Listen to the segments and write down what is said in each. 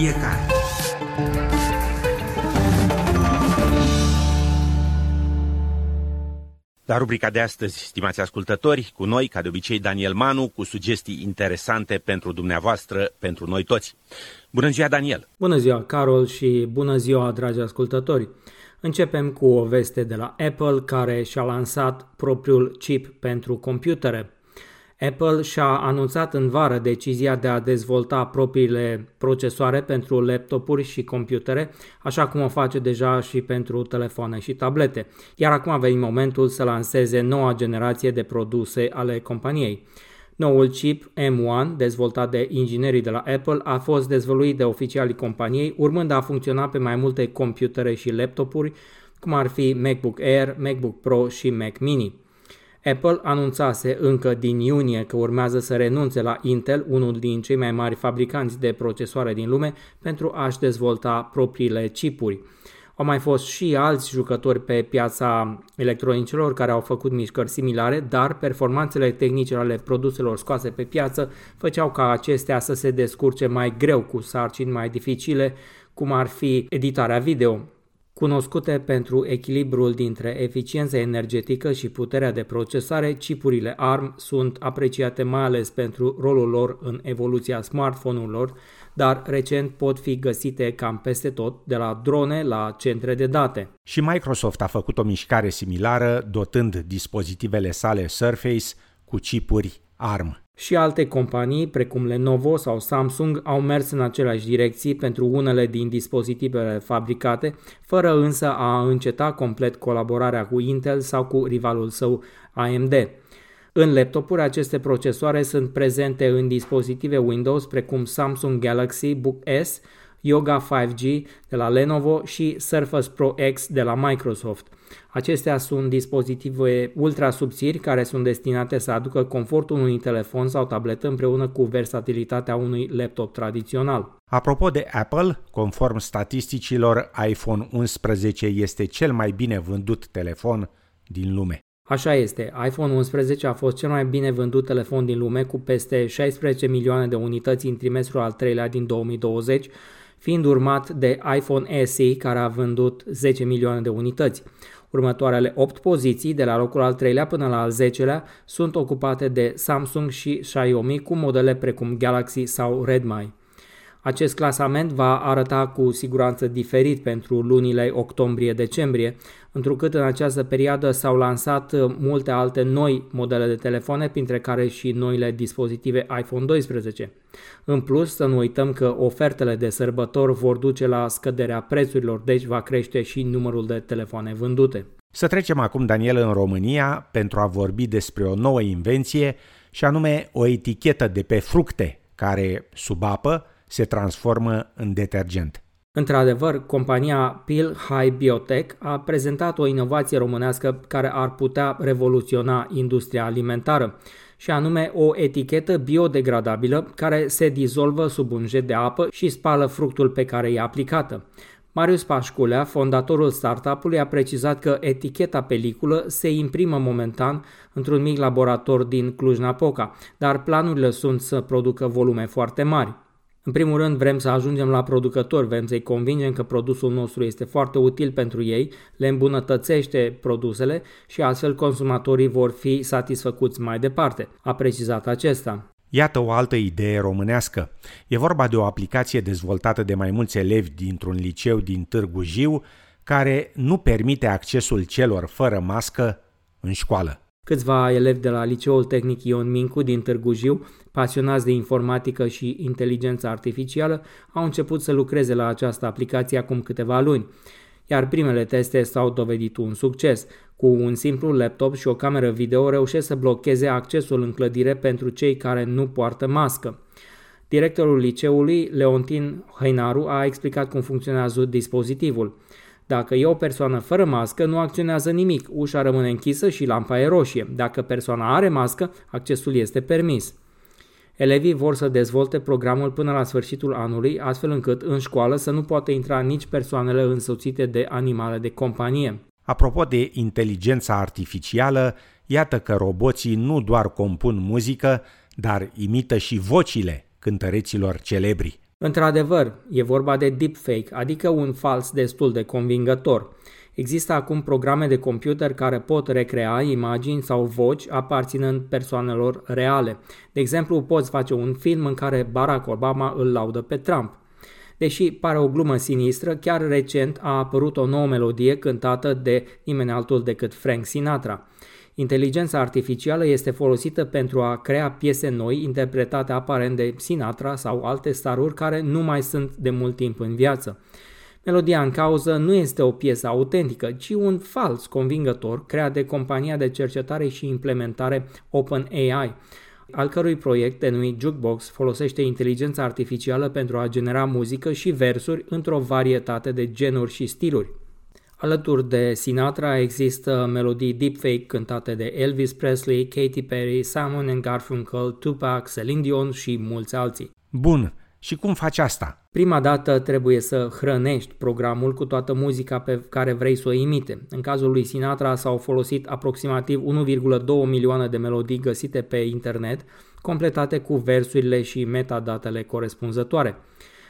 fiecare. La rubrica de astăzi, stimați ascultători, cu noi, ca de obicei, Daniel Manu, cu sugestii interesante pentru dumneavoastră, pentru noi toți. Bună ziua, Daniel! Bună ziua, Carol, și bună ziua, dragi ascultători! Începem cu o veste de la Apple, care și-a lansat propriul chip pentru computere. Apple și-a anunțat în vară decizia de a dezvolta propriile procesoare pentru laptopuri și computere, așa cum o face deja și pentru telefoane și tablete. Iar acum a venit momentul să lanseze noua generație de produse ale companiei. Noul chip M1, dezvoltat de inginerii de la Apple, a fost dezvăluit de oficialii companiei, urmând a funcționa pe mai multe computere și laptopuri, cum ar fi MacBook Air, MacBook Pro și Mac Mini. Apple anunțase încă din iunie că urmează să renunțe la Intel, unul din cei mai mari fabricanți de procesoare din lume, pentru a-și dezvolta propriile chipuri. Au mai fost și alți jucători pe piața electronicilor care au făcut mișcări similare, dar performanțele tehnice ale produselor scoase pe piață făceau ca acestea să se descurce mai greu cu sarcini mai dificile, cum ar fi editarea video. Cunoscute pentru echilibrul dintre eficiența energetică și puterea de procesare, chipurile ARM sunt apreciate mai ales pentru rolul lor în evoluția smartphone-urilor, dar recent pot fi găsite cam peste tot, de la drone la centre de date. Și Microsoft a făcut o mișcare similară, dotând dispozitivele sale Surface cu chipuri ARM. Și alte companii, precum Lenovo sau Samsung, au mers în aceleași direcții pentru unele din dispozitivele fabricate, fără însă a înceta complet colaborarea cu Intel sau cu rivalul său AMD. În laptopuri, aceste procesoare sunt prezente în dispozitive Windows precum Samsung Galaxy Book S, Yoga 5G de la Lenovo și Surface Pro X de la Microsoft. Acestea sunt dispozitive ultra subțiri care sunt destinate să aducă confortul unui telefon sau tabletă împreună cu versatilitatea unui laptop tradițional. Apropo de Apple, conform statisticilor, iPhone 11 este cel mai bine vândut telefon din lume. Așa este, iPhone 11 a fost cel mai bine vândut telefon din lume cu peste 16 milioane de unități în trimestrul al treilea din 2020, fiind urmat de iPhone SE care a vândut 10 milioane de unități. Următoarele 8 poziții, de la locul al treilea până la al 10-lea, sunt ocupate de Samsung și Xiaomi cu modele precum Galaxy sau Redmi. Acest clasament va arăta cu siguranță diferit pentru lunile octombrie-decembrie, întrucât în această perioadă s-au lansat multe alte noi modele de telefoane, printre care și noile dispozitive iPhone 12. În plus, să nu uităm că ofertele de sărbători vor duce la scăderea prețurilor, deci va crește și numărul de telefoane vândute. Să trecem acum, Daniel, în România pentru a vorbi despre o nouă invenție și anume o etichetă de pe fructe care, sub apă, se transformă în detergent. Într-adevăr, compania Pil High Biotech a prezentat o inovație românească care ar putea revoluționa industria alimentară, și anume o etichetă biodegradabilă care se dizolvă sub un jet de apă și spală fructul pe care e aplicată. Marius Pașculea, fondatorul startup-ului, a precizat că eticheta peliculă se imprimă momentan într-un mic laborator din Cluj-Napoca, dar planurile sunt să producă volume foarte mari. În primul rând vrem să ajungem la producători, vrem să-i convingem că produsul nostru este foarte util pentru ei, le îmbunătățește produsele și astfel consumatorii vor fi satisfăcuți mai departe, a precizat acesta. Iată o altă idee românească. E vorba de o aplicație dezvoltată de mai mulți elevi dintr-un liceu din Târgu Jiu, care nu permite accesul celor fără mască în școală. Câțiva elevi de la Liceul Tehnic Ion Mincu din Târgu Jiu, pasionați de informatică și inteligență artificială, au început să lucreze la această aplicație acum câteva luni iar primele teste s-au dovedit un succes. Cu un simplu laptop și o cameră video reușesc să blocheze accesul în clădire pentru cei care nu poartă mască. Directorul liceului, Leontin Hainaru, a explicat cum funcționează dispozitivul. Dacă e o persoană fără mască, nu acționează nimic, ușa rămâne închisă și lampa e roșie. Dacă persoana are mască, accesul este permis. Elevii vor să dezvolte programul până la sfârșitul anului, astfel încât în școală să nu poată intra nici persoanele însoțite de animale de companie. Apropo de inteligența artificială, iată că roboții nu doar compun muzică, dar imită și vocile cântăreților celebri. Într-adevăr, e vorba de deepfake, adică un fals destul de convingător. Există acum programe de computer care pot recrea imagini sau voci aparținând persoanelor reale. De exemplu, poți face un film în care Barack Obama îl laudă pe Trump. Deși pare o glumă sinistră, chiar recent a apărut o nouă melodie cântată de nimeni altul decât Frank Sinatra. Inteligența artificială este folosită pentru a crea piese noi interpretate aparent de Sinatra sau alte staruri care nu mai sunt de mult timp în viață. Melodia în cauză nu este o piesă autentică, ci un fals convingător creat de compania de cercetare și implementare OpenAI, al cărui proiect denumit Jukebox folosește inteligența artificială pentru a genera muzică și versuri într-o varietate de genuri și stiluri. Alături de Sinatra există melodii deepfake cântate de Elvis Presley, Katy Perry, Simon Garfunkel, Tupac, Celine Dion și mulți alții. Bun, și cum faci asta? Prima dată trebuie să hrănești programul cu toată muzica pe care vrei să o imite. În cazul lui Sinatra s-au folosit aproximativ 1,2 milioane de melodii găsite pe internet, completate cu versurile și metadatele corespunzătoare.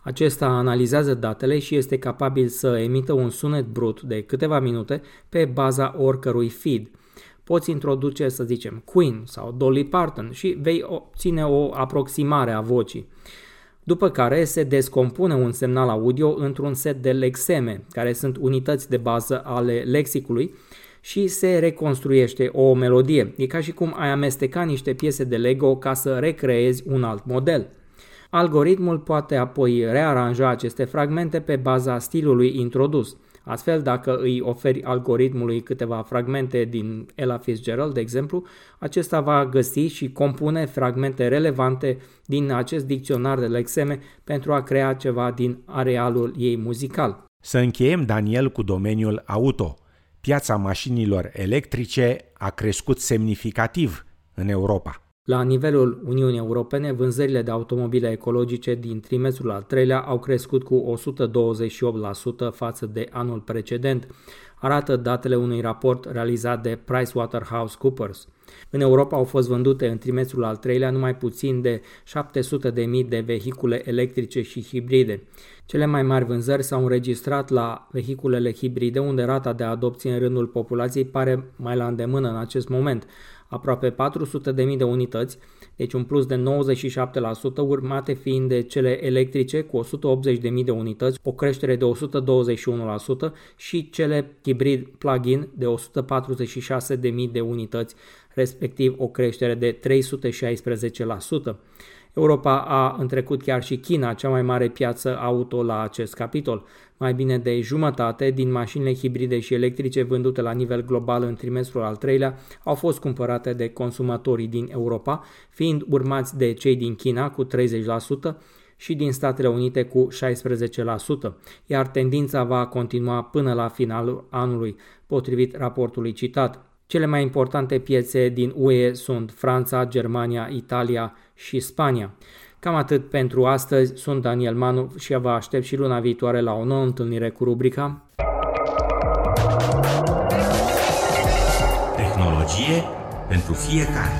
Acesta analizează datele și este capabil să emită un sunet brut de câteva minute pe baza oricărui feed. Poți introduce, să zicem, Queen sau Dolly Parton și vei obține o aproximare a vocii după care se descompune un semnal audio într-un set de lexeme, care sunt unități de bază ale lexicului, și se reconstruiește o melodie. E ca și cum ai amesteca niște piese de Lego ca să recreezi un alt model. Algoritmul poate apoi rearanja aceste fragmente pe baza stilului introdus. Astfel, dacă îi oferi algoritmului câteva fragmente din Ella Fitzgerald, de exemplu, acesta va găsi și compune fragmente relevante din acest dicționar de lexeme pentru a crea ceva din arealul ei muzical. Să încheiem, Daniel, cu domeniul auto. Piața mașinilor electrice a crescut semnificativ în Europa. La nivelul Uniunii Europene, vânzările de automobile ecologice din trimestrul al treilea au crescut cu 128% față de anul precedent, arată datele unui raport realizat de PricewaterhouseCoopers. În Europa au fost vândute în trimestrul al treilea numai puțin de 700.000 de vehicule electrice și hibride. Cele mai mari vânzări s-au înregistrat la vehiculele hibride, unde rata de adopție în rândul populației pare mai la îndemână în acest moment, aproape 400.000 de unități, deci un plus de 97%, urmate fiind de cele electrice cu 180.000 de unități, o creștere de 121% și cele hibrid plug-in de 146.000 de unități, respectiv o creștere de 316%. Europa a întrecut chiar și China, cea mai mare piață auto la acest capitol. Mai bine de jumătate din mașinile hibride și electrice vândute la nivel global în trimestrul al treilea au fost cumpărate de consumatorii din Europa, fiind urmați de cei din China cu 30%, și din Statele Unite cu 16%, iar tendința va continua până la finalul anului, potrivit raportului citat. Cele mai importante piețe din UE sunt Franța, Germania, Italia și Spania. Cam atât pentru astăzi. Sunt Daniel Manu și vă aștept și luna viitoare la o nouă întâlnire cu rubrica Tehnologie pentru fiecare.